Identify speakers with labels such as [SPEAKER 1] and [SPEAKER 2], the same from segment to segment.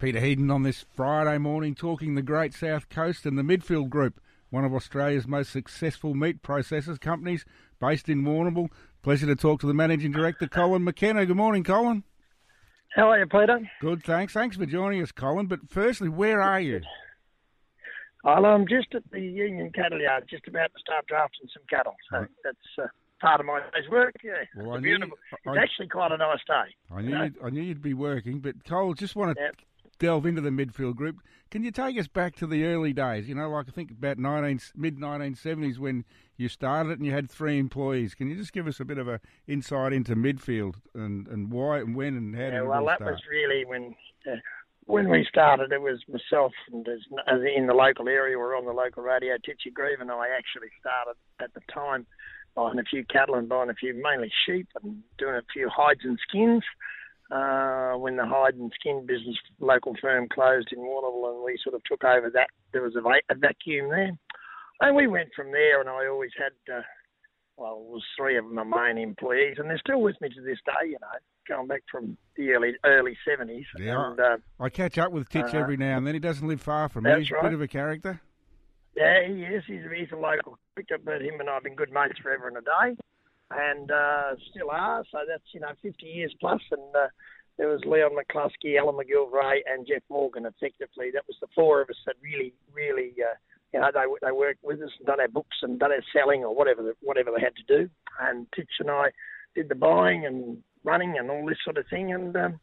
[SPEAKER 1] Peter Heaton on this Friday morning talking the Great South Coast and the Midfield Group, one of Australia's most successful meat processors companies based in Warrnambool. Pleasure to talk to the Managing Director, Colin McKenna. Good morning, Colin.
[SPEAKER 2] How are you, Peter?
[SPEAKER 1] Good, thanks. Thanks for joining us, Colin. But firstly, where are you?
[SPEAKER 2] Well, I'm just at the Union Cattle Yard, just about to start drafting some cattle. So right. that's uh, part of my day's work. Yeah, well, it's beautiful. I, it's actually quite a nice day.
[SPEAKER 1] I knew, you'd, I knew you'd be working, but Cole, just want to yep delve into the midfield group, can you take us back to the early days? You know, like I think about 19, mid 1970s when you started it and you had three employees. Can you just give us a bit of a insight into midfield and, and why and when and how
[SPEAKER 2] yeah, well, that
[SPEAKER 1] start?
[SPEAKER 2] was really when uh, when we started. It was myself and as in the local area. We are on the local radio. Titchy Grieve and I actually started at the time buying a few cattle and buying a few mainly sheep and doing a few hides and skins uh, when the hide and skin business local firm closed in Warrnambool and we sort of took over that. There was a, va- a vacuum there. And we went from there, and I always had, uh, well, it was three of my main employees, and they're still with me to this day, you know, going back from the early early 70s.
[SPEAKER 1] Yeah,
[SPEAKER 2] and,
[SPEAKER 1] uh, I catch up with Titch uh, every now and then. He doesn't live far from me. He's right. a bit of a character.
[SPEAKER 2] Yeah, he is. He's, he's a local character, but him and I have been good mates forever and a day and uh, still are. So that's you know 50 years plus, and uh, there was Leon McCluskey, Alan McGilvray, and Jeff Morgan. Effectively, that was the four of us that really, really, uh, you know, they they worked with us and done our books and done our selling or whatever whatever they had to do. And Titch and I did the buying and running and all this sort of thing, and um,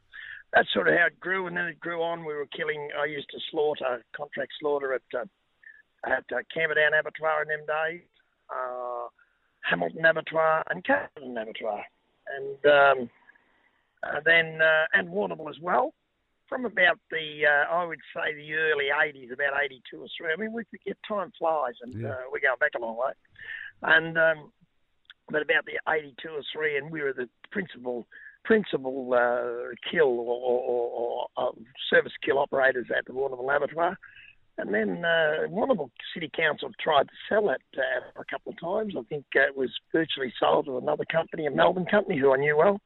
[SPEAKER 2] that's sort of how it grew. And then it grew on. We were killing. I used to slaughter, contract slaughter at uh, at uh, Camperdown Abattoir in them days. Uh, Hamilton Abattoir and Capital Abattoir, and um, uh, then uh, and Warrnambool as well. From about the, uh, I would say the early '80s, about '82 or three. I mean, we forget time flies, and yeah. uh, we're going back a long way. And um, but about the '82 or three, and we were the principal principal uh, kill or, or, or, or, service kill operators at the Warrnambool Abattoir. And then uh, Warrnambool City Council tried to sell it uh, a couple of times. I think uh, it was virtually sold to another company, a Melbourne company who I knew well.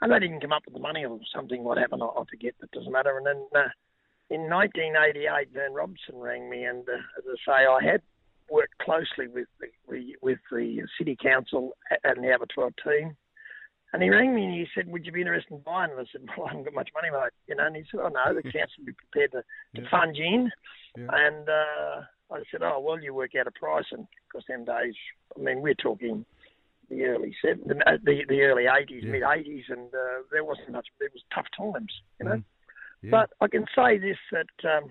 [SPEAKER 2] And they didn't come up with the money or something, what happened, I, forget, that doesn't matter. And then uh, in 1988, Vern Robson rang me, and uh, as I say, I had worked closely with the, with the City Council and the abattoir team. And he rang me and he said, "Would you be interested in buying?" And I said, "Well, I haven't got much money, mate." You know, and he said, "Oh no, the council would be prepared to, to yeah. fund you in." Yeah. And uh, I said, "Oh well, you work out a price." And because them days, I mean, we're talking the early seven, the, the, the early eighties, yeah. mid eighties, and uh, there wasn't much. It was tough times, you know. Mm. But I can say this that. Um,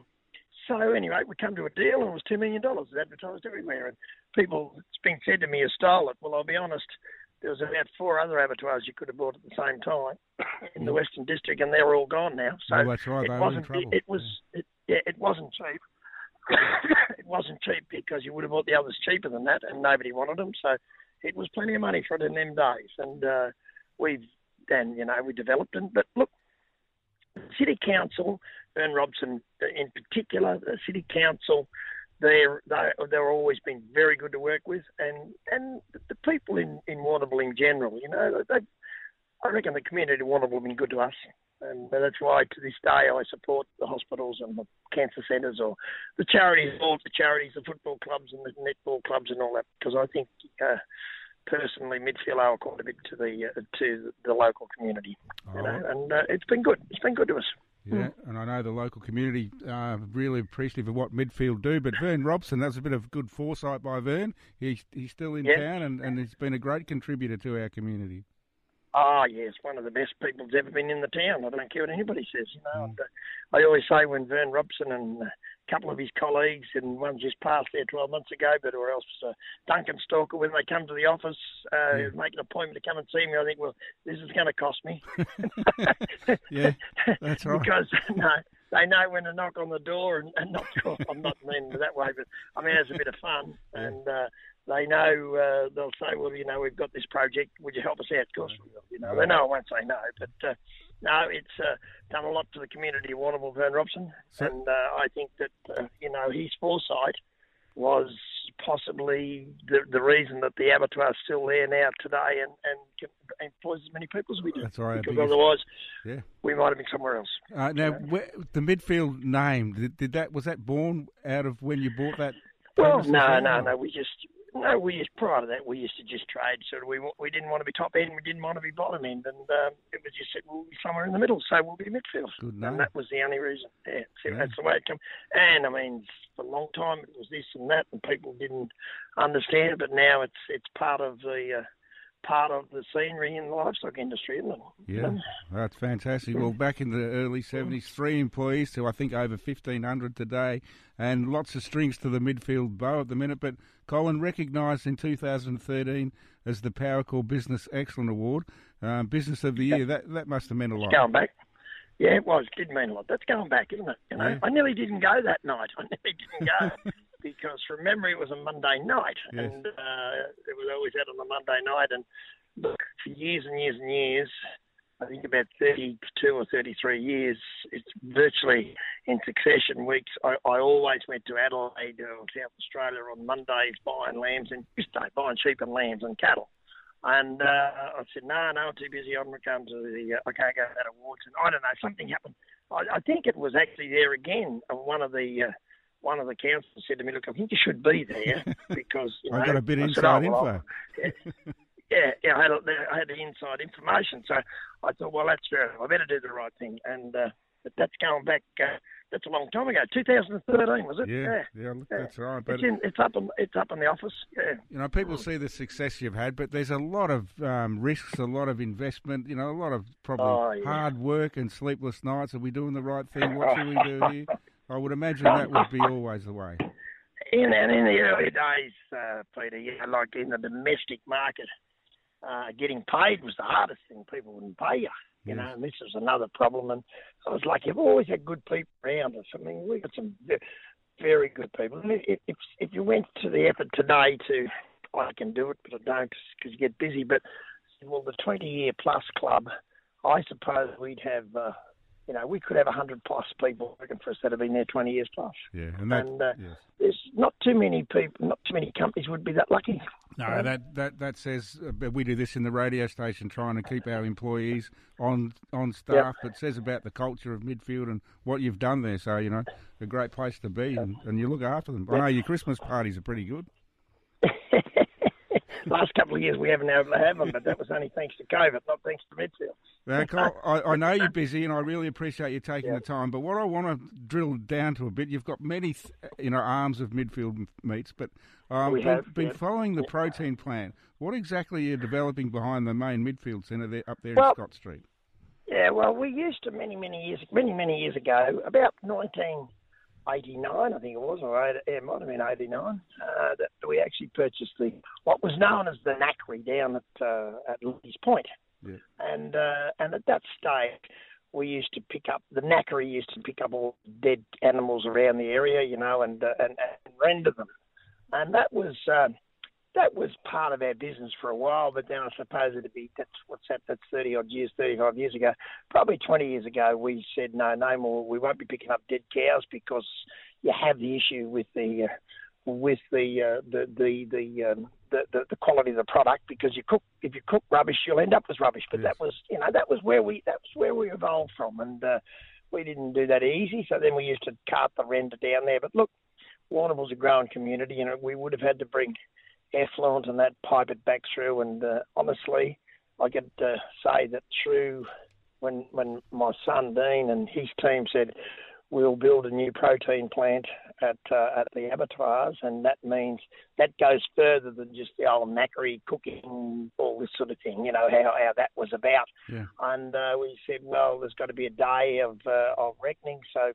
[SPEAKER 2] so anyway, we come to a deal, and it was two million dollars. advertised everywhere, and people. It's been said to me, "You stole it." Well, I'll be honest there was about four other abattoirs you could have bought at the same time in the Western District, and they're all gone now. So
[SPEAKER 1] oh, that's right.
[SPEAKER 2] It wasn't. It, was. Yeah. It, yeah, it wasn't cheap. it wasn't cheap because you would have bought the others cheaper than that, and nobody wanted them. So it was plenty of money for it in them days, and uh, we've then you know we developed them. But look, City Council, Vern Robson in particular, the City Council they, they're always been very good to work with, and and the people in in Warrnambool in general, you know, they, I reckon the community of Warrnambool have been good to us, and that's why to this day I support the hospitals and the cancer centres or the charities, all the charities, the football clubs and the netball clubs and all that, because I think. Uh, personally, midfield owe quite a bit to the uh, to the local community, you know, and uh, it's been good. It's been good to us.
[SPEAKER 1] Yeah, mm. and I know the local community are really appreciative of what midfield do. But Vern Robson, that's a bit of good foresight by Vern. He's he's still in town, and, and he's been a great contributor to our community.
[SPEAKER 2] Ah, oh, yes, one of the best people that's ever been in the town. I don't care what anybody says, you know. Mm. And, uh, I always say when Vern Robson and a couple of his colleagues, and one just passed there 12 months ago, but or else uh, Duncan Stalker, when they come to the office, uh, yeah. make an appointment to come and see me, I think, well, this is going to cost me.
[SPEAKER 1] yeah, that's right.
[SPEAKER 2] because, no, they know when to knock on the door and, and not, I'm not meaning that way, but I mean, it's a bit of fun. Yeah. And, uh, they know uh, they'll say, well, you know, we've got this project. Would you help us out? Of course we will. You know, they know I won't say no, but uh, no, it's uh, done a lot to the community of Warrnambool, Vern Robson, so, and uh, I think that uh, you know his foresight was possibly the, the reason that the abattoir is still there now today and, and employs as many people as we do.
[SPEAKER 1] That's right.
[SPEAKER 2] Because otherwise,
[SPEAKER 1] yeah.
[SPEAKER 2] we might have been somewhere else.
[SPEAKER 1] Uh, now, where, the midfield name did, did, that was that born out of when you bought that?
[SPEAKER 2] Well, no, no, no. We just no, we used prior to that we used to just trade. Sort of we we didn't want to be top end, we didn't want to be bottom end, and um, it was just said we'll be somewhere in the middle, so we'll be midfield.
[SPEAKER 1] Good
[SPEAKER 2] and that was the only reason. Yeah, so yeah. that's the way it came. And I mean, for a long time it was this and that, and people didn't understand. It, but now it's it's part of the uh, part of the scenery in the livestock industry, isn't it?
[SPEAKER 1] Yeah, that's fantastic. Well, back in the early 70s, three employees to I think over 1,500 today, and lots of strings to the midfield bow at the minute. But Colin recognised in 2013 as the Powercor Business Excellent Award, um, Business of the Year. That that must have meant a lot.
[SPEAKER 2] Going back. Yeah, it was. It did mean a lot. That's going back, isn't it? You know, yeah. I nearly didn't go that night. I nearly didn't go. because from memory it was a Monday night,
[SPEAKER 1] yes.
[SPEAKER 2] and uh, it was always out on a Monday night. And look, for years and years and years, I think about 32 or 33 years, it's virtually in succession weeks. I, I always went to Adelaide or South Australia on Mondays buying lambs and Tuesday buying sheep and lambs and cattle. And uh, I said, no, no, I'm too busy. I'm going to come to the, uh, I can't go to that awards. And I don't know, something happened. I, I think it was actually there again one of the, uh, one of the councillors said to me, "Look, I think you should be there because you know."
[SPEAKER 1] I got a bit I inside
[SPEAKER 2] said,
[SPEAKER 1] oh, well,
[SPEAKER 2] info. Yeah, yeah, yeah, I had, I had the inside information, so I thought, well, that's fair. I better do the right thing, and uh, but that's going back. Uh, that's a long time ago, 2013, was it?
[SPEAKER 1] Yeah, yeah, yeah, look, that's right. But
[SPEAKER 2] it's, in, it's up, in, it's up in the office. Yeah.
[SPEAKER 1] You know, people see the success you've had, but there's a lot of um, risks, a lot of investment. You know, a lot of probably
[SPEAKER 2] oh, yeah.
[SPEAKER 1] hard work and sleepless nights. Are we doing the right thing? What should we do here? I would imagine that would be always the way.
[SPEAKER 2] In and in the early days, uh, Peter, you know, like in the domestic market, uh, getting paid was the hardest thing. People wouldn't pay you, you yes. know, and this was another problem. And I was like, you've always had good people around us. I mean, we've got some very good people. If, if if you went to the effort today to, I can do it, but I don't because you get busy. But well, the 20 year plus club, I suppose we'd have. Uh, you know, we could have 100 plus people working for us that have been there 20 years plus.
[SPEAKER 1] Yeah, and, that,
[SPEAKER 2] and uh,
[SPEAKER 1] yes.
[SPEAKER 2] there's not too many people, not too many companies would be that lucky.
[SPEAKER 1] No, that that that says uh, we do this in the radio station, trying to keep our employees on on staff. Yep. But says about the culture of midfield and what you've done there. So you know, a great place to be, and, and you look after them. Yep. I know your Christmas parties are pretty good.
[SPEAKER 2] Last couple of years we haven't been able to have them, but that was only thanks to COVID, not thanks to midfield.
[SPEAKER 1] Now, Cole, I, I, know you're busy, and I really appreciate you taking yeah. the time. But what I want to drill down to a bit, you've got many, you know, arms of midfield meats, but um,
[SPEAKER 2] we
[SPEAKER 1] have been
[SPEAKER 2] yeah.
[SPEAKER 1] following the protein plan. What exactly are you developing behind the main midfield centre there up there
[SPEAKER 2] well,
[SPEAKER 1] in Scott Street?
[SPEAKER 2] Yeah, well, we used to many, many years, many, many years ago, about 19- 89, I think it was, or 8, it might have been 89, uh, that we actually purchased the what was known as the knackery down at uh, at Lee's Point.
[SPEAKER 1] Yeah.
[SPEAKER 2] And uh, and at that stage, we used to pick up the knackery used to pick up all dead animals around the area, you know, and uh, and, and render them. And that was uh, that was part of our business for a while, but then I suppose it'd be that's what's that? That's thirty odd years, thirty five years ago. Probably twenty years ago, we said no, no more. We won't be picking up dead cows because you have the issue with the uh, with the, uh, the the the, um, the, the the quality of the product because you cook if you cook rubbish, you'll end up with rubbish. But yes. that was you know that was where we that was where we evolved from, and uh, we didn't do that easy. So then we used to cart the render down there. But look, Warrnambool's a growing community, and we would have had to bring effluent and that pipe it back through. And uh, honestly, I could uh, say that through when when my son Dean and his team said we'll build a new protein plant at uh, at the abattoirs, and that means that goes further than just the old knackery cooking, all this sort of thing. You know how, how that was about.
[SPEAKER 1] Yeah.
[SPEAKER 2] And uh, we said, well, there's got to be a day of uh, of reckoning. So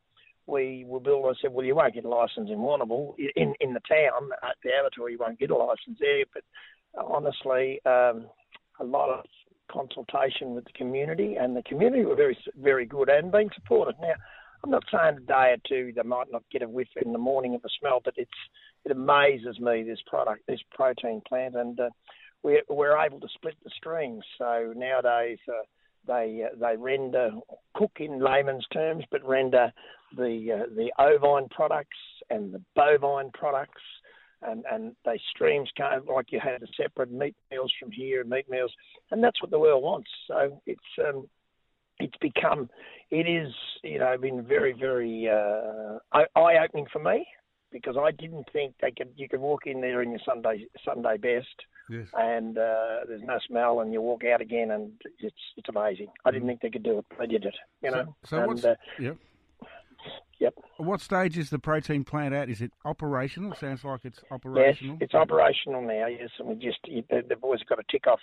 [SPEAKER 2] we were built. I said, well, you won't get a license in Warrnambool in in the town at the abattoir. You won't get a license there. But honestly, um, a lot of consultation with the community, and the community were very very good and being supportive. Now, I'm not saying a day or two they might not get a whiff in the morning of a smell, but it's it amazes me this product, this protein plant, and uh, we're we're able to split the streams. So nowadays. Uh, they uh, they render cook in layman's terms, but render the uh, the ovine products and the bovine products and and they streams came like you had the separate meat meals from here and meat meals, and that's what the world wants. So it's um, it's become it is you know been very very uh, eye opening for me because I didn't think they could you could walk in there in your Sunday Sunday best. Yes. And uh, there's no smell, and you walk out again, and it's it's amazing. I didn't mm. think they could do it. They did it, you know.
[SPEAKER 1] So and, what's uh, yep.
[SPEAKER 2] Yep.
[SPEAKER 1] What stage is the protein plant at? Is it operational? Sounds like it's operational.
[SPEAKER 2] Yes, it's operational now. Yes, and we just the, boys have got to tick off.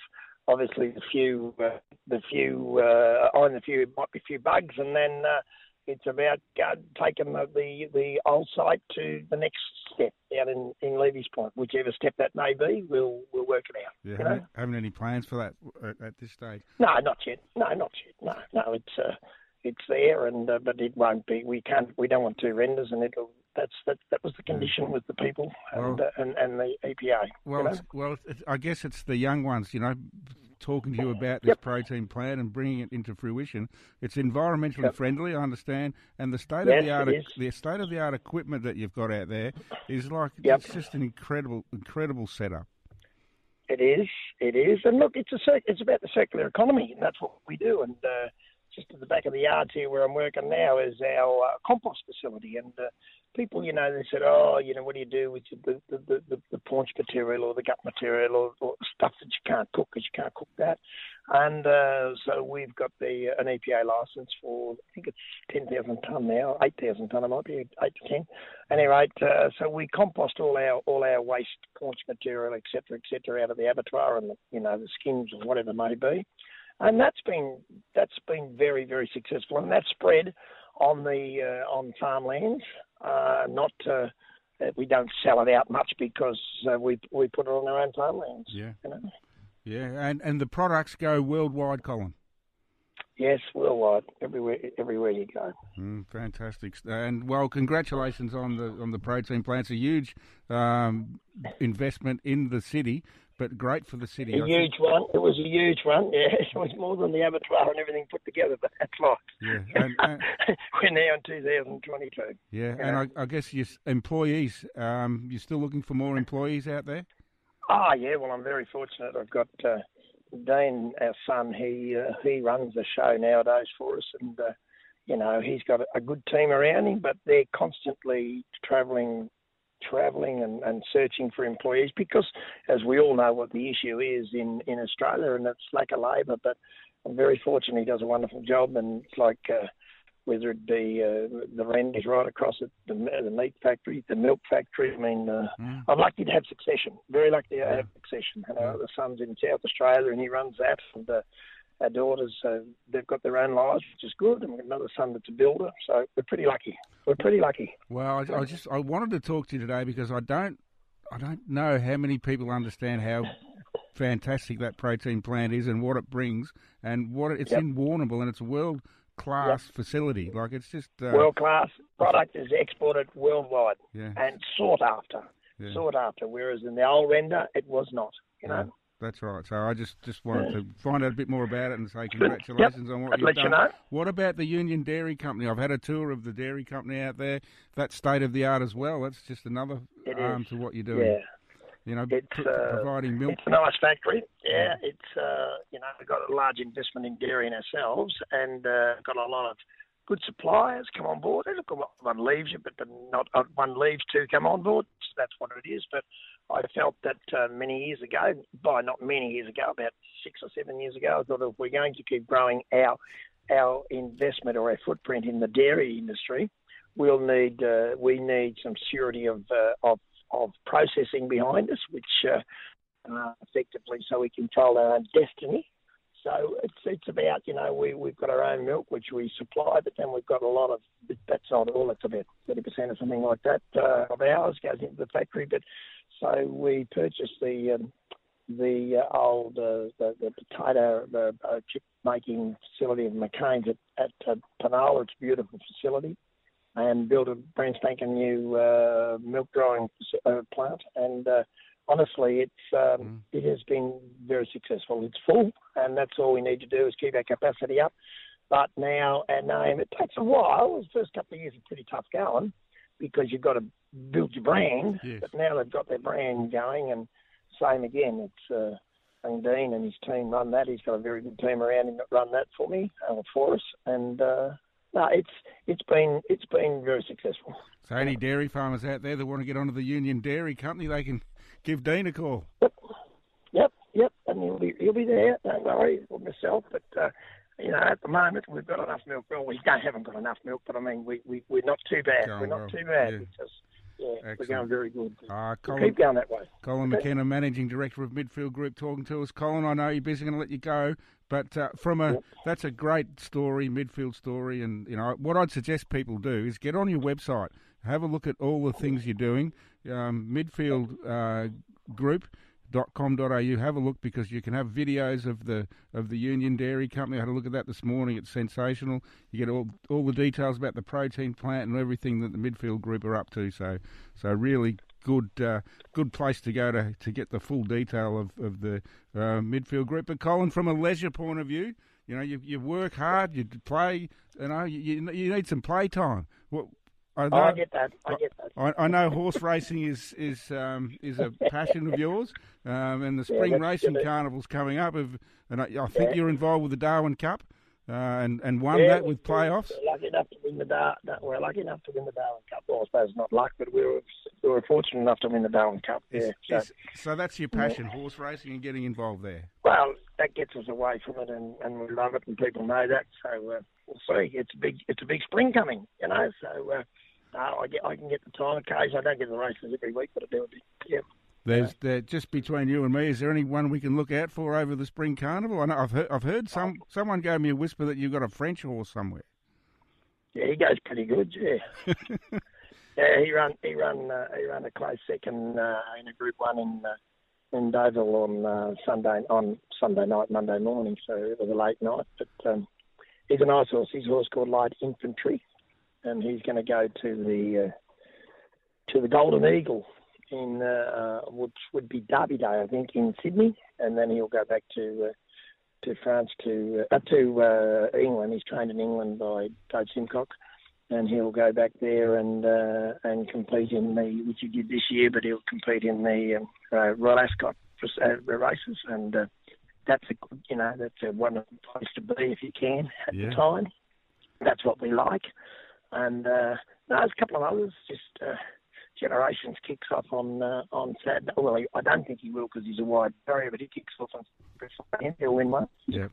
[SPEAKER 2] Obviously, the few, uh, the few, uh, on the few might be a few bugs, and then uh, it's about uh, taking the, the the old site to the next step out in in Levy's Point, whichever step that may be. We'll we'll work it out.
[SPEAKER 1] Yeah, haven't, haven't, any plans for that at, at, this stage?
[SPEAKER 2] No, not yet. No, not yet. No, no. It's uh, it's there, and uh, but it won't be. We can't. We don't want two renders, and it'll. That's that. That was the condition with the people and well, uh, and, and the EPA.
[SPEAKER 1] Well, you know? well, I guess it's the young ones. You know, talking to you about this yep. protein plant and bringing it into fruition. It's environmentally yep. friendly, I understand, and the state yes, of the art, the state of the art equipment that you've got out there is like yep. it's just an incredible, incredible setup.
[SPEAKER 2] It is, it is, and look, it's a it's about the circular economy, and that's what we do, and. Uh, just at the back of the yard here where I'm working now is our uh, compost facility. And uh, people, you know, they said, oh, you know, what do you do with the the, the, the, paunch material or the gut material or, or stuff that you can't cook because you can't cook that. And uh, so we've got the uh, an EPA license for I think it's ten thousand ton now, eight thousand ton. It might be eight to ten. Anyway, uh, so we compost all our all our waste paunch material, etc., etc., out of the abattoir and the, you know the skins or whatever it may be and that's been that's been very very successful, and that's spread on the uh, on farmlands. Uh, not uh, we don't sell it out much because uh, we we put it on our own farmlands.
[SPEAKER 1] Yeah,
[SPEAKER 2] you know?
[SPEAKER 1] yeah, and and the products go worldwide, Colin.
[SPEAKER 2] Yes, worldwide, everywhere, everywhere you go.
[SPEAKER 1] Mm, fantastic, and well, congratulations on the on the protein plants. A huge um, investment in the city, but great for the city.
[SPEAKER 2] A I huge think. one. It was a huge one. Yeah, it was more than the abattoir and everything put together. But that's life.
[SPEAKER 1] Yeah, and, and
[SPEAKER 2] we're now in 2022.
[SPEAKER 1] Yeah, and I, I, guess your employees. Um, you're still looking for more employees out there.
[SPEAKER 2] Ah, oh, yeah. Well, I'm very fortunate. I've got. Uh, Dean, our son, he uh, he runs the show nowadays for us, and uh, you know he's got a, a good team around him. But they're constantly travelling, travelling and, and searching for employees because, as we all know, what the issue is in in Australia, and it's lack of labour. But I'm very fortunate he does a wonderful job, and it's like. Uh, whether it be uh, the Rendies right across it, the, the meat factory, the milk factory. I mean, uh, mm. I'm lucky to have succession. Very lucky to have succession. You know, the son's in South Australia and he runs that, and uh, our daughters uh, they've got their own lives, which is good. And we've got another son that's a builder, so we're pretty lucky. We're pretty lucky.
[SPEAKER 1] Well, I, I just I wanted to talk to you today because I don't I don't know how many people understand how fantastic that protein plant is and what it brings and what it, it's yep. in Warrnambool and it's a world class yep. facility. Like it's just uh,
[SPEAKER 2] world class product is exported worldwide
[SPEAKER 1] yeah.
[SPEAKER 2] and sought after, yeah. sought after. Whereas in the old render, it was not. You know. Yeah,
[SPEAKER 1] that's right. So I just, just wanted to find out a bit more about it and say congratulations
[SPEAKER 2] yep.
[SPEAKER 1] on what
[SPEAKER 2] I'd
[SPEAKER 1] you've
[SPEAKER 2] done. You know.
[SPEAKER 1] What about the Union Dairy Company? I've had a tour of the dairy company out there. That's state of the art as well. That's just another arm to what you're doing.
[SPEAKER 2] Yeah.
[SPEAKER 1] You know, it's, uh, providing milk.
[SPEAKER 2] It's a nice factory. Yeah, it's uh, you know we've got a large investment in dairy in ourselves, and uh, got a lot of good suppliers come on board. And look, one leaves you, but not uh, one leaves, two come on board. So that's what it is. But I felt that uh, many years ago, by not many years ago, about six or seven years ago, I thought if we're going to keep growing our our investment or our footprint in the dairy industry, we'll need uh, we need some surety of uh, of of processing behind us, which uh, effectively so we control our own destiny. So it's it's about you know we we've got our own milk which we supply, but then we've got a lot of that's not all. It's about thirty percent or something like that uh, of ours goes into the factory. But so we purchased the um, the uh, old uh, the, the potato the uh, chip making facility of McCain's at, at uh, Penola. It's a beautiful facility and built a brand spanking new uh, milk drying uh, plant. And uh, honestly, it's um, mm. it has been very successful. It's full, and that's all we need to do is keep our capacity up. But now, and name, it takes a while. The first couple of years are pretty tough going because you've got to build your brand.
[SPEAKER 1] Yes.
[SPEAKER 2] But now they've got their brand going, and same again. It's uh, young Dean and his team run that. He's got a very good team around him that run that for me, uh, for us, and uh, no, it's it's been it's been very successful.
[SPEAKER 1] So any dairy farmers out there that want to get onto the Union Dairy Company, they can give Dean a call.
[SPEAKER 2] Yep, yep, yep, and he'll be he'll be there. Don't worry, for myself. But uh, you know, at the moment we've got enough milk. Well, we don't haven't got enough milk, but I mean, we we we're not too bad.
[SPEAKER 1] Going
[SPEAKER 2] we're not
[SPEAKER 1] well,
[SPEAKER 2] too bad
[SPEAKER 1] yeah.
[SPEAKER 2] because yeah,
[SPEAKER 1] Excellent.
[SPEAKER 2] we're going very good.
[SPEAKER 1] Uh,
[SPEAKER 2] We'll
[SPEAKER 1] Colin,
[SPEAKER 2] keep going that way.
[SPEAKER 1] Colin
[SPEAKER 2] Okay.
[SPEAKER 1] McKenna, Managing Director of Midfield Group, talking to us. Colin, I know you're busy, going to let you go, but uh, from a
[SPEAKER 2] Yep.
[SPEAKER 1] that's a great story, midfield story, and you know what I'd suggest people do is get on your website, have a look at all the things you're doing. Um, midfield uh, Group. .com.au. Have a look because you can have videos of the of the Union Dairy Company. I had a look at that this morning. It's sensational. You get all all the details about the protein plant and everything that the midfield group are up to. So so really good uh, good place to go to, to get the full detail of of the uh, midfield group. But Colin, from a leisure point of view, you know you you work hard, you play. You know you you, you need some play time. What I know,
[SPEAKER 2] Oh, I get that. I get that.
[SPEAKER 1] I, I know horse racing is is um, is a passion of yours, um, and the spring
[SPEAKER 2] that's
[SPEAKER 1] racing
[SPEAKER 2] good.
[SPEAKER 1] carnival's coming up. Of, and I, I think
[SPEAKER 2] Yeah.
[SPEAKER 1] you're involved with the Darwin Cup, uh, and and won
[SPEAKER 2] Yeah,
[SPEAKER 1] that
[SPEAKER 2] we-
[SPEAKER 1] with playoffs.
[SPEAKER 2] We're lucky enough to win the Dar- We're lucky enough to win the Darwin Cup. Well, I suppose not luck, but we were we were fortunate enough to win the Darwin Cup. Yeah. So,
[SPEAKER 1] Is- so that's your passion, horse racing, and getting involved there.
[SPEAKER 2] well, that gets us away from it, and, and we love it, and people know that. So uh, we'll see. It's a big it's a big spring coming, you know. So uh, no, I get I can get the time. Occasionally, I don't get the races every week, but I do. Yeah.
[SPEAKER 1] There's there, just between you and me. Is there anyone we can look out for over the spring carnival? I know I've heard I've heard some someone gave me a whisper that you've got a French horse somewhere.
[SPEAKER 2] Yeah, he goes pretty good. Yeah. yeah, he run he run uh, he ran a close second uh, in a Group One in uh, in Deauville on uh, Sunday on Sunday night, Monday morning. So it was a late night, but um, he's a nice horse. He's a horse called Light Infantry, and he's going to go to the uh, to the Golden Eagle in uh, uh, which would be Derby Day, I think, in Sydney, and then he'll go back to. Uh, to France, to uh, to uh, England. He's trained in England by Coach Simcock, and he'll go back there and uh, and compete in the which he did this year, but he'll compete in the um, uh, Royal Ascot uh, races, and uh, that's a good- you know that's a wonderful place to be if you can at
[SPEAKER 1] Yeah.
[SPEAKER 2] the time. That's what we like, and uh, no, there's a couple of others. Just uh, Generations kicks off on uh, on Saturday. Well, he- I don't think he will because he's a wide barrier, but he kicks off on Saturday. He'll win one.
[SPEAKER 1] Yeah.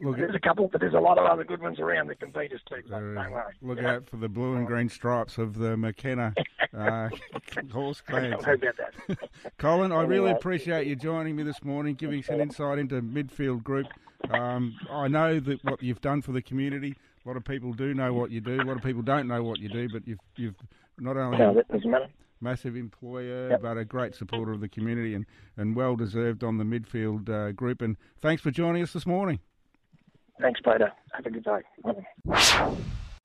[SPEAKER 1] Look,
[SPEAKER 2] There's a couple, but there's a lot of other good ones around that compete us too. so
[SPEAKER 1] Uh,
[SPEAKER 2] don't worry.
[SPEAKER 1] look
[SPEAKER 2] Yeah.
[SPEAKER 1] out for the blue and green stripes of the McKenna uh, horse clans. Colin, I really appreciate you joining me this morning, giving us an insight into midfield group. Um, I know that what you've done for the community. A lot of people do know what you do. A lot of people don't know what you do, but you've you've not only
[SPEAKER 2] no, that doesn't matter.
[SPEAKER 1] massive employer,
[SPEAKER 2] Yep.
[SPEAKER 1] but a great supporter of the community and, and well deserved on the midfield uh, group. And thanks for joining us this morning.
[SPEAKER 2] Thanks, Peter. Have a good day. Bye.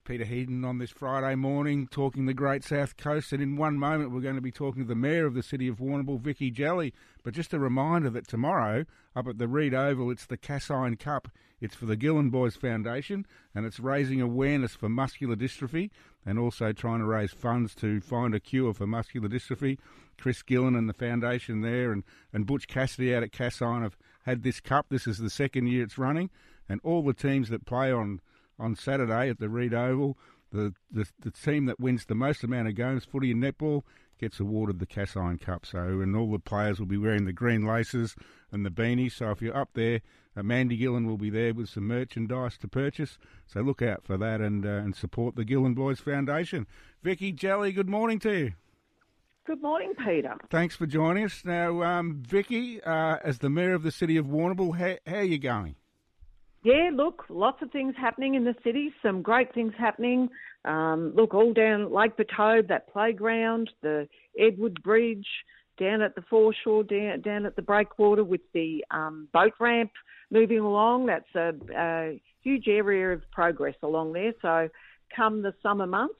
[SPEAKER 1] Peter Heaton on this Friday morning talking the Great South Coast. And in one moment, we're going to be talking to the Mayor of the City of Warrnambool, Vicki Jellie. But just a reminder that tomorrow, up at the Reid Oval, it's the Cassine Cup. It's for the Gillen Boys Foundation, and it's raising awareness for muscular dystrophy and also trying to raise funds to find a cure for muscular dystrophy. Chris Gillen and the foundation there, and, and Butch Cassidy out at Cassine have had this cup. This is the second year it's running, and all the teams that play on on Saturday at the Reid Oval. The, the the team that wins the most amount of games, footy and netball, gets awarded the Cassine Cup. So, and all the players will be wearing the green laces and the beanies. So, if you're up there, uh, Mandy Gillen will be there with some merchandise to purchase. So, look out for that and uh, and support the Gillen Boys Foundation. Vicki Jellie, good morning to you.
[SPEAKER 3] Good morning, Peter.
[SPEAKER 1] Thanks for joining us. Now, um, Vicki, uh, as the mayor of the city of Warrnambool, how, how are you going?
[SPEAKER 3] Yeah, look, lots of things happening in the city, some great things happening. Um, look, all down Lake Pertobe, that playground, the Edward Bridge, down at the foreshore, down, down at the breakwater with the um, boat ramp moving along. That's a, a huge area of progress along there. So, come the summer months,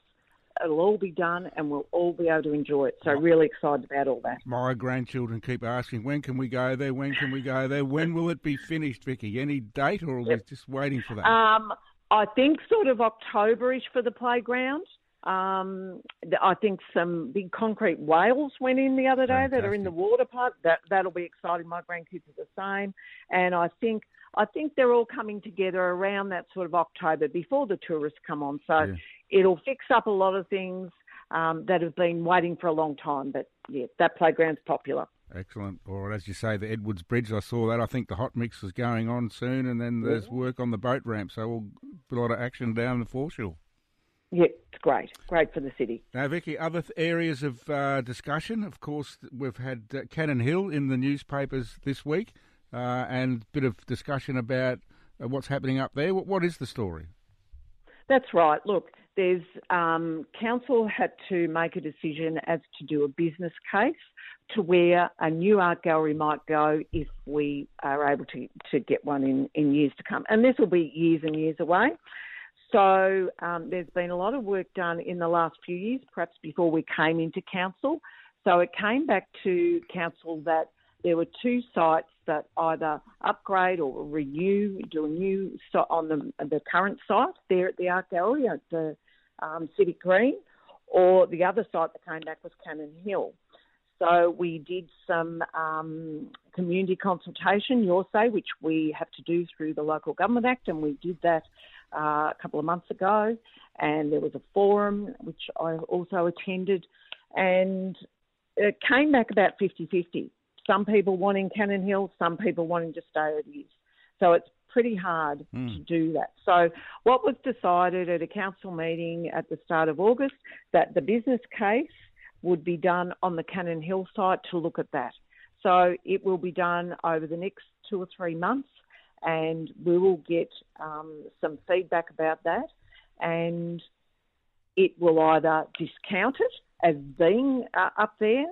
[SPEAKER 3] it'll all be done and we'll all be able to enjoy it. So, really excited about all that.
[SPEAKER 1] My grandchildren keep asking, when can we go there? When can we go there? When will it be finished, Vicki? Any date, or are we just waiting for that?
[SPEAKER 3] Um, I think sort of Octoberish for the playground. Um, I think some big concrete whales went in the other day
[SPEAKER 1] Fantastic.
[SPEAKER 3] that are in the water park. That that'll be exciting. My grandkids are the same, and I think I think they're all coming together around that sort of October before the tourists come on. So
[SPEAKER 1] Yeah.
[SPEAKER 3] It'll fix up a lot of things um, that have been waiting for a long time. But yeah, that playground's popular.
[SPEAKER 1] Excellent. Or as you say, the Edwards Bridge, I saw that. I think the hot mix is going on soon, and then there's work on the boat ramp, so we'll a lot of action down the foreshore.
[SPEAKER 3] Yeah, it's great. Great for the city.
[SPEAKER 1] Now, Vicki, other th- areas of uh, discussion, of course, we've had uh, Cannon Hill in the newspapers this week, uh, and a bit of discussion about uh, what's happening up there. What, what is the story?
[SPEAKER 3] That's right. Look, there's um, council had to make a decision as to do a business case to where a new art gallery might go if we are able to, to get one in, in years to come. And this will be years and years away. So um, there's been a lot of work done in the last few years, perhaps before we came into council. So it came back to council that there were two sites that either upgrade or renew, do a new on the, the current site there at the art gallery at the um, Civic Green, or the other site that came back was Cannon Hill. So we did some um, community consultation, your say, which we have to do through the Local Government Act, and we did that uh, a couple of months ago. And there was a forum which I also attended, and it came back about 50 50. Some people wanting Cannon Hill, some people wanting to stay as is. So it's pretty hard
[SPEAKER 1] Mm.
[SPEAKER 3] to do that. So what was decided at a council meeting at the start of August that the business case would be done on the Cannon Hill site to look at that. So it will be done over the next two or three months, and we will get um, some feedback about that, and it will either discount it as being uh, up there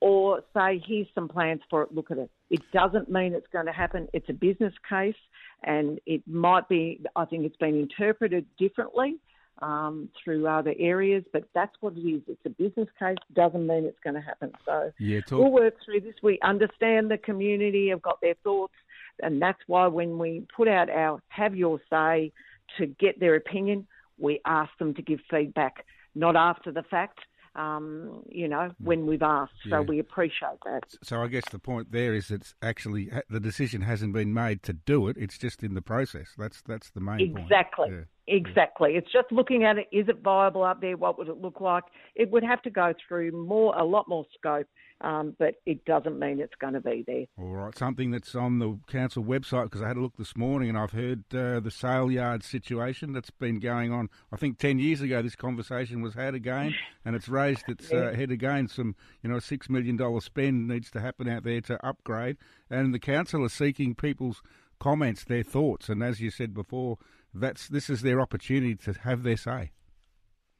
[SPEAKER 3] or say, here's some plans for it, look at it. It doesn't mean it's going to happen. It's a business case, and it might be, I think it's been interpreted differently um, through other areas, but that's what it is. It's a business case, doesn't mean it's going to happen. So
[SPEAKER 1] Yeah,
[SPEAKER 3] we'll work through this. We understand the community have got their thoughts, and that's why when we put out our have your say to get their opinion, we ask them to give feedback, not after the fact. Um, you know, when we've asked. So
[SPEAKER 1] Yeah.
[SPEAKER 3] we appreciate that.
[SPEAKER 1] So I guess the point there is it's actually the decision hasn't been made to do it. It's just in the process. That's that's the main point.
[SPEAKER 3] Exactly.
[SPEAKER 1] Yeah.
[SPEAKER 3] Exactly. It's just looking at it. Is it viable up there? What would it look like? It would have to go through more, a lot more scope, um, but it doesn't mean it's going to be there.
[SPEAKER 1] All right, something that's on the council website because I had a look this morning and I've heard uh, the sale yard situation that's been going on. I think ten years ago this conversation was had again, and it's raised its uh, head again. Some you know six million dollar spend needs to happen out there to upgrade, and the council are seeking people's comments, their thoughts, and as you said before, that's this is their opportunity to have their say.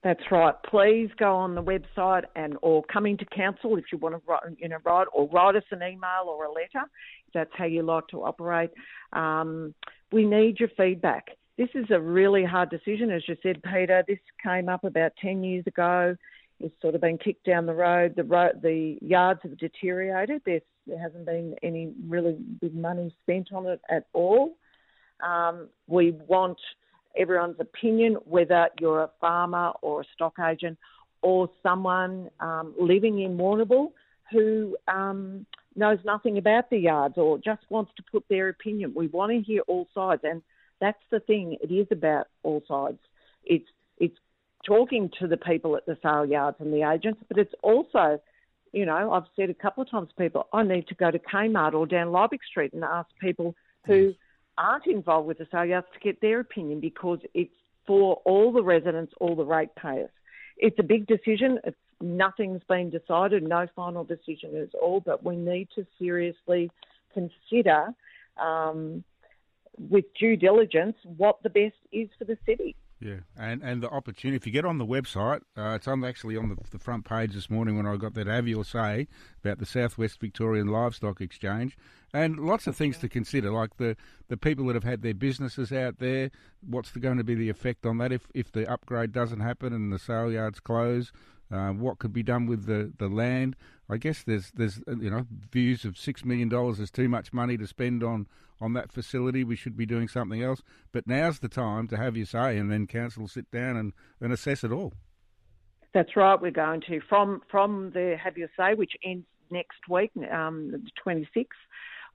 [SPEAKER 3] That's right. Please go on the website and or come into council if you want to write, you know, write or write us an email or a letter. If that's how you like to operate. Um, we need your feedback. This is a really hard decision, as you said, Peter. This came up about ten years ago. It's sort of been kicked down the road. The the yards have deteriorated. There's, there hasn't been any really big money spent on it at all. Um, we want everyone's opinion, whether you're a farmer or a stock agent or someone um, living in Warrnambool who um, knows nothing about the yards or just wants to put their opinion. We want to hear all sides, and that's the thing. It is about all sides. It's it's talking to the people at the sale yards and the agents, but it's also you know, I've said a couple of times to people, I need to go to Kmart or down Liebig Street and ask people who aren't involved with the sale yards to get their opinion because it's for all the residents, all the ratepayers. It's a big decision. It's nothing's been decided, no final decision at all, but we need to seriously consider um, with due diligence what the best is for the city.
[SPEAKER 1] Yeah, and and the opportunity. If you get on the website, uh, it's on actually on the, the front page this morning when I got that have your say about the Southwest Victorian Livestock Exchange, and lots of things to consider, like the, the people that have had their businesses out there. What's the, going to be the effect on that if if the upgrade doesn't happen and the sale yards close? Uh, what could be done with the, the land? I guess there's there's uh, you know views of six million dollars is too much money to spend on on that facility. We should be doing something else. But now's the time to have your say, and then council sit down and, and assess it all.
[SPEAKER 3] That's right. We're going to from from the Have Your Say, which ends next week, um, the 26th.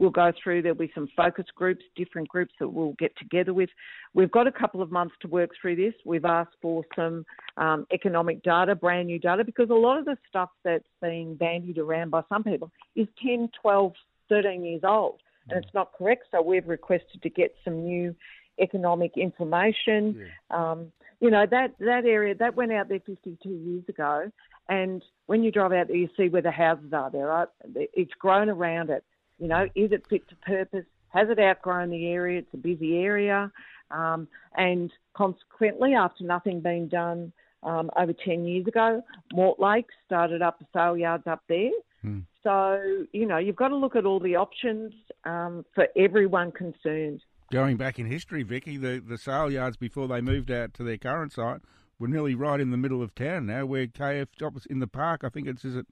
[SPEAKER 3] We'll go through. There'll be some focus groups, different groups that we'll get together with. We've got a couple of months to work through this. We've asked for some um, economic data, brand new data, because a lot of the stuff that's being bandied around by some people is 10, 12, 13 years old, and it's not correct. So we've requested to get some new economic information. Yeah. Um, you know that that area that went out there 52 years ago, and when you drive out there, you see where the houses are. There, right? It's grown around it. You know, is it fit to purpose? Has it outgrown the area? It's a busy area, um, and consequently, after nothing being done um, over 10 years ago, Mortlake started up the sale yards up there. Hmm. So, you know, you've got to look at all the options um, for everyone concerned.
[SPEAKER 1] Going back in history, Vicki, the, the sale yards before they moved out to their current site were nearly right in the middle of town now, where KF Jobs in the park. I think it's is it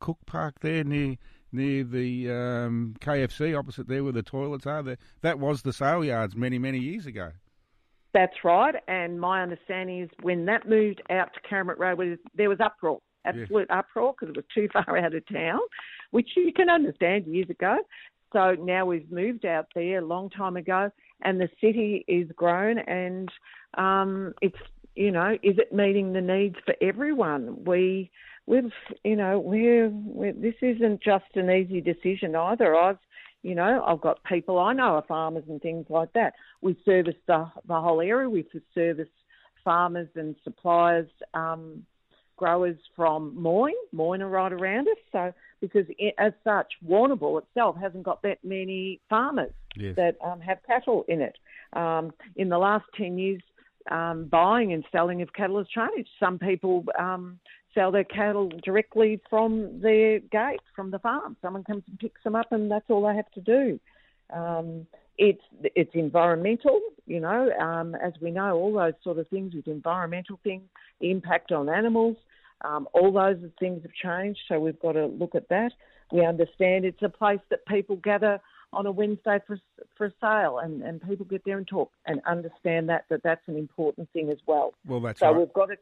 [SPEAKER 1] Cook Park there near near the um, KFC opposite there where the toilets are. There, that was the sale yards many many years ago.
[SPEAKER 3] That's right, and my understanding is when that moved out to Caramut Road, there was uproar, absolute yes. uproar, because it was too far out of town, which you can understand years ago. So now we've moved out there a long time ago, and the city is grown, and um, it's you know, is it meeting the needs for everyone? We we've you know we're, we're this isn't just an easy decision either. I've you know I've got people I know are farmers and things like that. We service the the whole area. We service farmers and suppliers. Um, growers from Moyne. Moyne are right around us. So, because it, as such, Warrnambool itself hasn't got that many farmers yes. that um, have cattle in it. Um, in the last 10 years, um, buying and selling of cattle has changed. Some people um, sell their cattle directly from their gate, from the farm. Someone comes and picks them up, and that's all they have to do. Um, it's it's environmental, you know, um, as we know, all those sort of things with environmental things, the impact on animals. Um, all those things have changed, so we've got to look at that. We understand it's a place that people gather on a Wednesday for for a sale, and, and people get there and talk and understand that that that's an important thing as well.
[SPEAKER 1] Well, that's
[SPEAKER 3] so
[SPEAKER 1] right.
[SPEAKER 3] we've got to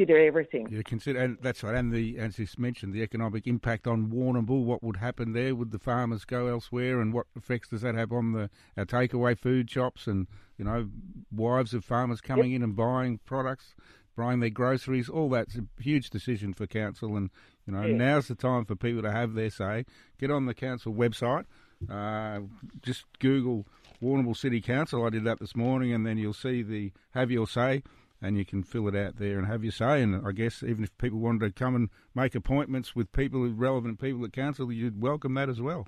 [SPEAKER 3] consider everything.
[SPEAKER 1] Yeah, consider, and that's right. And the as you mentioned, the economic impact on Warrnambool. What would happen there? Would the farmers go elsewhere? And what effects does that have on the our takeaway food shops? And you know, wives of farmers coming yep. in and buying products buying their groceries, all that's a huge decision for council. And you know, yeah. now's the time for people to have their say. Get on the council website. Uh, just Google Warrnambool City Council. I did that this morning, and then you'll see the have your say, and you can fill it out there and have your say. And I guess even if people wanted to come and make appointments with people, relevant people at council, you'd welcome that as well.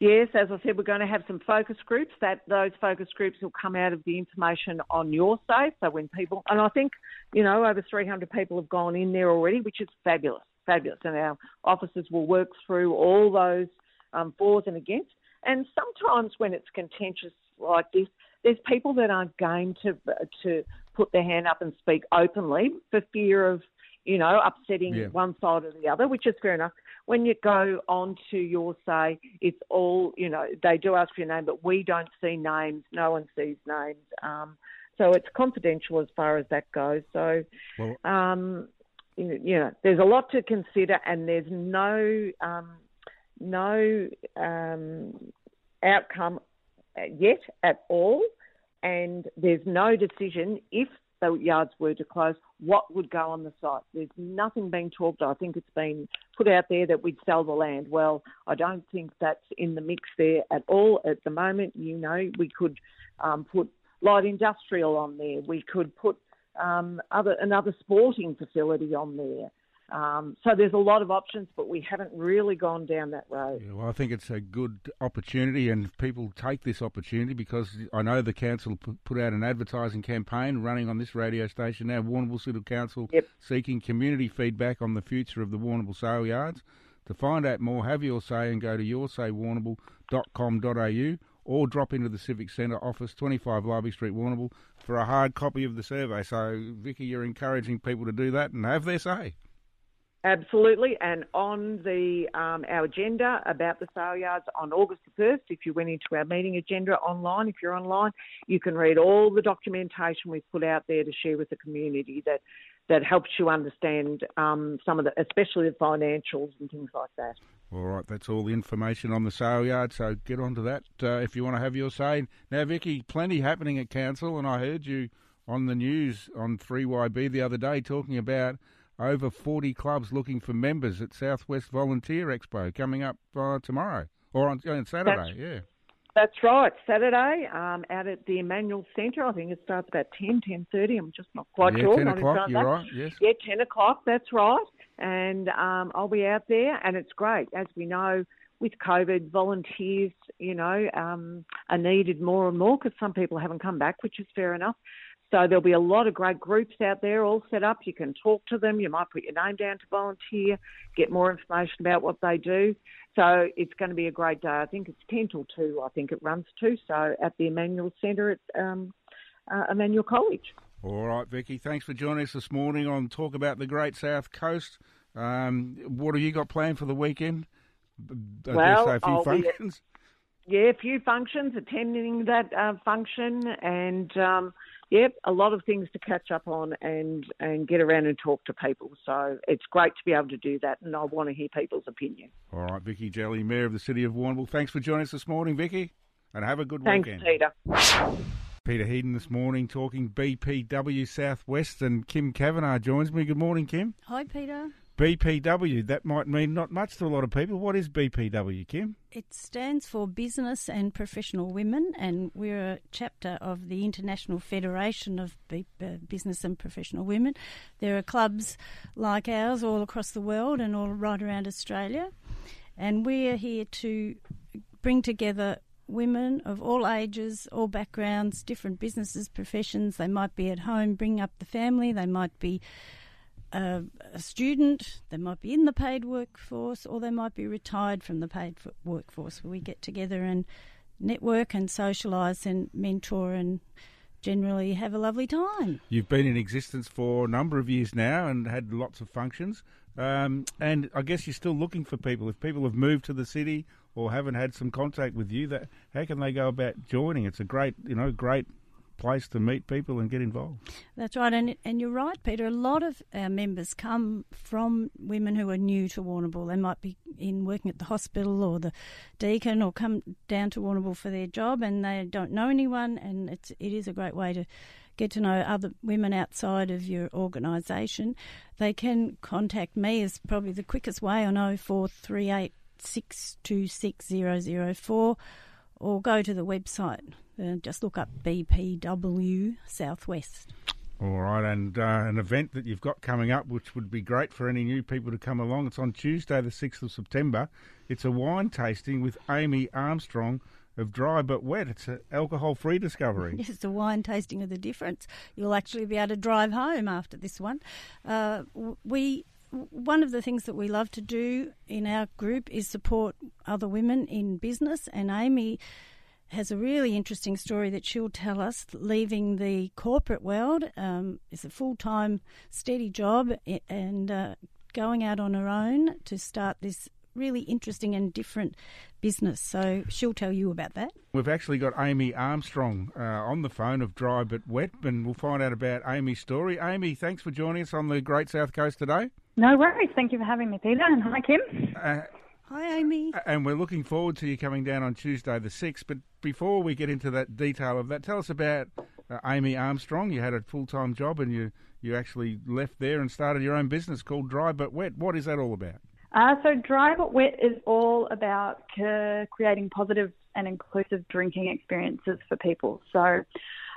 [SPEAKER 3] Yes, as I said, we're going to have some focus groups. That those focus groups will come out of the information on your say. So when people, and I think, you know, over 300 people have gone in there already, which is fabulous, fabulous. And our officers will work through all those um, fors and against. And sometimes when it's contentious like this, there's people that aren't game to to put their hand up and speak openly for fear of you know, upsetting yeah. one side or the other, which is fair enough. When you go on to your say, it's all, you know, they do ask for your name, but we don't see names. No one sees names. Um, so it's confidential as far as that goes. So, well, um, you know, there's a lot to consider, and there's no um, no um, outcome yet at all, and there's no decision if the yards were to close, what would go on the site? There's nothing being talked. I think it's been put out there that we'd sell the land. Well, I don't think that's in the mix there at all at the moment. You know, we could um, put light industrial on there. We could put um, other another sporting facility on there. Um, so there's a lot of options, but we haven't really gone down that road.
[SPEAKER 1] Yeah, well, I think it's a good opportunity, and people take this opportunity because I know the council put out an advertising campaign running on this radio station now, Warrnambool City Council,
[SPEAKER 3] yep.
[SPEAKER 1] seeking community feedback on the future of the Warrnambool sale yards. To find out more, have your say and go to yoursaywarrnambool.com.au or drop into the Civic Centre office, 25 Library Street, Warrnambool, for a hard copy of the survey. So, Vicki, you're encouraging people to do that and have their say.
[SPEAKER 3] Absolutely, and on the um, our agenda about the sale yards on August the first. If you went into our meeting agenda online, if you're online, you can read all the documentation we've put out there to share with the community that that helps you understand um, some of the, especially the financials and things like that.
[SPEAKER 1] All right, that's all the information on the sale yard, so get on to that uh, if you want to have your say. Now, Vicki, plenty happening at Council, and I heard you on the news on 3YB the other day talking about over 40 clubs looking for members at Southwest Volunteer Expo coming up uh, tomorrow or on, on Saturday,
[SPEAKER 3] That's,
[SPEAKER 1] yeah.
[SPEAKER 3] That's right, Saturday um, out at the Emmanuel Centre. I think it starts about 10, 10.30. I'm just not quite
[SPEAKER 1] yeah,
[SPEAKER 3] sure.
[SPEAKER 1] 10 o'clock, you're right, yes.
[SPEAKER 3] Yeah, 10 o'clock, that's right. And um, I'll be out there, and it's great. As we know, with COVID, volunteers, you know, um, are needed more and more because some people haven't come back, which is fair enough. So there'll be a lot of great groups out there all set up. You can talk to them. You might put your name down to volunteer, get more information about what they do. So it's going to be a great day. I think it's 10 till 2, I think it runs to. So at the Emmanuel Centre at um, uh, Emmanuel College.
[SPEAKER 1] All right, Vicki, thanks for joining us this morning on Talk About the Great South Coast. Um, what have you got planned for the weekend? I
[SPEAKER 3] well,
[SPEAKER 1] a few
[SPEAKER 3] I'll
[SPEAKER 1] functions.
[SPEAKER 3] Be, yeah, a few functions, attending that uh, function, and um, yep, a lot of things to catch up on and and get around and talk to people. So it's great to be able to do that, and I want to hear people's opinion.
[SPEAKER 1] All right, Vicki Jellie, Mayor of the City of Warrnambool. Thanks for joining us this morning, Vicky, and have a good
[SPEAKER 3] Thanks,
[SPEAKER 1] weekend.
[SPEAKER 3] Peter.
[SPEAKER 1] Peter Heeden this morning talking BPW Southwest, and Kim Kavanagh joins me. Good morning, Kim.
[SPEAKER 4] Hi, Peter.
[SPEAKER 1] BPW, that might mean not much to a lot of people. What is BPW, Kim?
[SPEAKER 4] It stands for Business and Professional Women, and we're a chapter of the International Federation of B- uh, Business and Professional Women. There are clubs like ours all across the world and all right around Australia, and we're here to bring together women of all ages, all backgrounds, different businesses, professions. They might be at home, bring up the family, they might be a, a, student, they might be in the paid workforce, or they might be retired from the paid workforce. We get together and network and socialise and mentor and generally have a lovely time.
[SPEAKER 1] You've been in existence for a number of years now and had lots of functions. Um, and I guess you're still looking for people. If people have moved to the city or haven't had some contact with you, that how can they go about joining? It's a great, you know, great place to meet people and get involved.
[SPEAKER 4] That's right, and and you're right, Peter. A lot of our members come from women who are new to Warrnambool. They might be in working at the hospital or the Deakin, or come down to Warrnambool for their job, and they don't know anyone. And it's it is a great way to get to know other women outside of your organisation. They can contact me as probably the quickest way on 0438 626 004 or go to the website uh, just look up BPW Southwest.
[SPEAKER 1] All right, and uh, an event that you've got coming up, which would be great for any new people to come along. It's on Tuesday, the 6th of September. It's a wine tasting with Amy Armstrong of Dry But Wet. It's an alcohol free discovery.
[SPEAKER 4] Yes, it's a wine tasting of the difference. You'll actually be able to drive home after this one. Uh, we one of the things that we love to do in our group is support other women in business, and Amy has a really interesting story that she'll tell us. Leaving the corporate world um, is a full time, steady job and uh, going out on her own to start this really interesting and different business. So she'll tell you about that.
[SPEAKER 1] We've actually got Amy Armstrong uh, on the phone of Dry But Wet, and we'll find out about Amy's story. Amy, thanks for joining us on the Great South Coast today.
[SPEAKER 5] No worries. Thank you for having me, Peter. And hi, Kim.
[SPEAKER 1] Uh,
[SPEAKER 4] Hi, Amy.
[SPEAKER 1] And we're looking forward to you coming down on Tuesday the 6th. But before we get into that detail of that, tell us about uh, Amy Armstrong. You had a full time job and you, you actually left there and started your own business called Dry But Wet. What is that all about?
[SPEAKER 5] Uh, so, Dry But Wet is all about uh, creating positive and inclusive drinking experiences for people. So,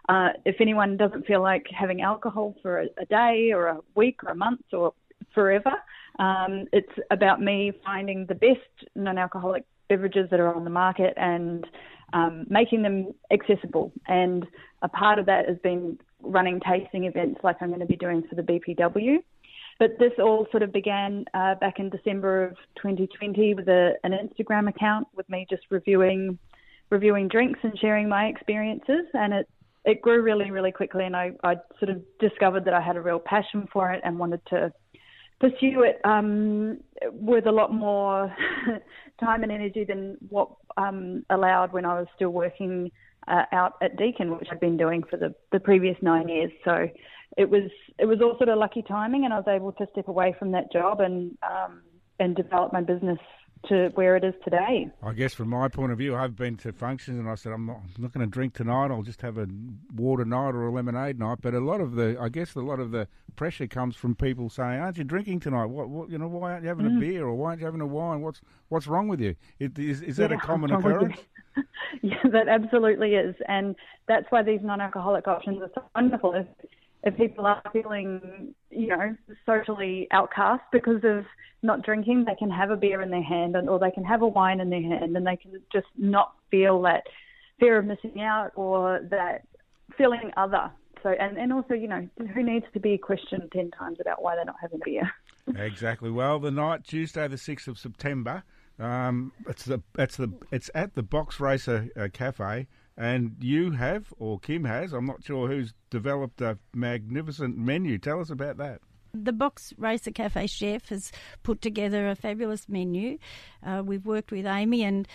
[SPEAKER 5] uh, if anyone doesn't feel like having alcohol for a, a day or a week or a month or forever, um, it's about me finding the best non-alcoholic beverages that are on the market and um, making them accessible. And a part of that has been running tasting events like I'm going to be doing for the BPW. But this all sort of began uh, back in December of 2020 with a, an Instagram account with me just reviewing reviewing drinks and sharing my experiences, and it it grew really really quickly. And I I sort of discovered that I had a real passion for it and wanted to pursue it um, with a lot more time and energy than what um, allowed when I was still working uh, out at Deakin, which I'd been doing for the, the previous nine years. So it was it was all sort of lucky timing, and I was able to step away from that job and um, and develop my business to where it is today.
[SPEAKER 1] I guess from my point of view, I've been to functions and I said I'm not, I'm not going to drink tonight. I'll just have a water night or a lemonade night. But a lot of the, I guess, a lot of the pressure comes from people saying, "Aren't you drinking tonight? What, what you know, why aren't you having mm. a beer or why aren't you having a wine? What's what's wrong with you? It, is, is that
[SPEAKER 5] yeah,
[SPEAKER 1] a common occurrence?"
[SPEAKER 5] yeah, that absolutely is, and that's why these non-alcoholic options are so wonderful. If, if people are feeling, you know, socially outcast because of not drinking, they can have a beer in their hand and, or they can have a wine in their hand and they can just not feel that fear of missing out or that feeling other. So, and, and also, you know, who needs to be questioned 10 times about why they're not having a beer?
[SPEAKER 1] exactly. Well, the night, Tuesday, the 6th of September, um, it's the it's the it's at the Box Racer uh, Cafe, and you have or Kim has. I'm not sure who's developed a magnificent menu. Tell us about that.
[SPEAKER 4] The Box Racer Cafe chef has put together a fabulous menu. Uh, we've worked with Amy and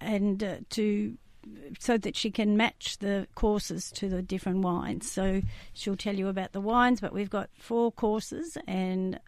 [SPEAKER 4] and uh, to so that she can match the courses to the different wines. So she'll tell you about the wines, but we've got four courses and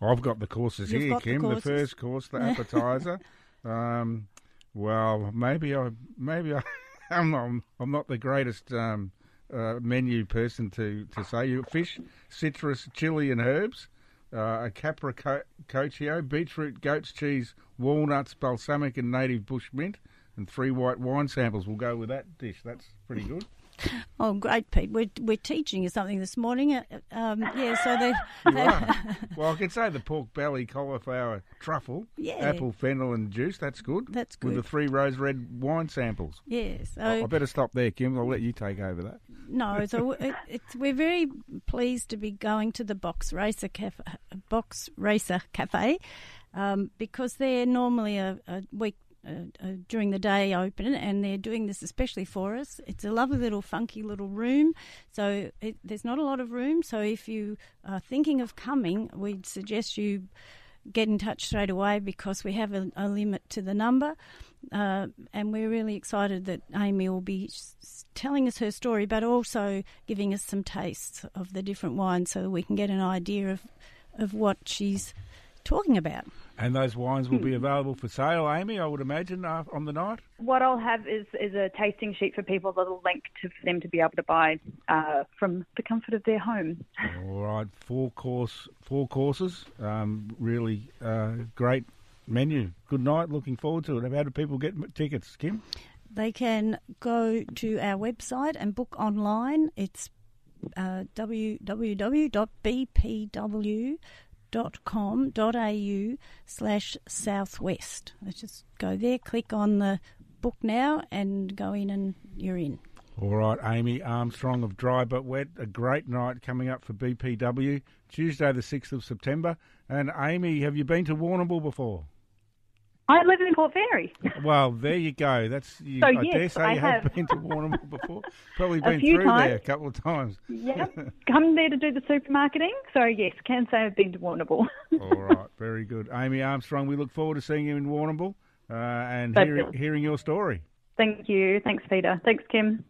[SPEAKER 1] I've got the courses
[SPEAKER 4] You've
[SPEAKER 1] here,
[SPEAKER 4] Kim.
[SPEAKER 1] The,
[SPEAKER 4] courses.
[SPEAKER 1] the, first course, the appetizer. um, well, maybe I, maybe I, I'm not, I'm not the greatest um, uh, menu person to, to say. You fish, citrus, chili, and herbs. Uh, a capriccio, beetroot, goat's cheese, walnuts, balsamic, and native bush mint, and three white wine samples We'll go with that dish. That's pretty good.
[SPEAKER 4] Oh, great, Pete. We're, we're teaching you something this morning. Uh, um, yeah, so they.
[SPEAKER 1] well, I can say the pork belly, cauliflower, truffle,
[SPEAKER 4] yeah.
[SPEAKER 1] apple, fennel, and juice. That's good.
[SPEAKER 4] That's good.
[SPEAKER 1] With the three rose red wine samples.
[SPEAKER 4] Yes.
[SPEAKER 1] Yeah, so I, I better stop there, Kim. I'll let you take over that.
[SPEAKER 4] No, so it, it's we're very pleased to be going to the Box Racer Cafe, Box Racer Cafe, um, because they're normally a, a week uh, uh, during the day open, and they're doing this especially for us. It's a lovely little funky little room, so it, there's not a lot of room. So if you are thinking of coming, we'd suggest you get in touch straight away because we have a, a limit to the number. Uh, and we're really excited that Amy will be telling us her story, but also giving us some tastes of the different wines so we can get an idea of of what she's talking about.
[SPEAKER 1] And those wines will be hmm. available for sale, Amy, I would imagine, uh, on the night?
[SPEAKER 5] What I'll have is, is a tasting sheet for people that'll link to, for them to be able to buy uh, from the comfort of their home.
[SPEAKER 1] All right, four course, four courses, um, really uh, great menu. Good night, looking forward to it. How do people get tickets, Kim?
[SPEAKER 4] They can go to our website and book online. It's uh, www.bpw au slash southwest. Let's just go there, click on the book now, and go in, and you're in.
[SPEAKER 1] All right, Amy Armstrong of Dry But Wet, a great night coming up for BPW, Tuesday the 6th of September. And Amy, have you been to Warrnambool before?
[SPEAKER 5] I live in Port Fairy.
[SPEAKER 1] Well, there you go. That's you,
[SPEAKER 5] so,
[SPEAKER 1] I
[SPEAKER 5] yes,
[SPEAKER 1] dare say
[SPEAKER 5] I
[SPEAKER 1] you
[SPEAKER 5] have.
[SPEAKER 1] have been to Warrnambool before. Probably been
[SPEAKER 5] through
[SPEAKER 1] times. there a couple of times.
[SPEAKER 5] Yeah, come there to do the supermarketing. So yes, can say I've been to Warrnambool.
[SPEAKER 1] All right, very good, Amy Armstrong. We look forward to seeing you in Warrnambool uh, and hearing, hearing your story.
[SPEAKER 5] Thank you. Thanks, Peter. Thanks, Kim.